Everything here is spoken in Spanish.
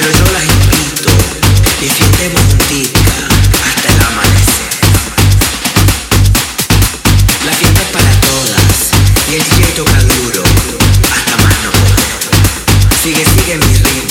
pero yo las invito, y disfrutemos juntica hasta el amanecer. La fiesta es para todas y el DJ toca duro hasta más no poder. Sigue, sigue mi ritmo.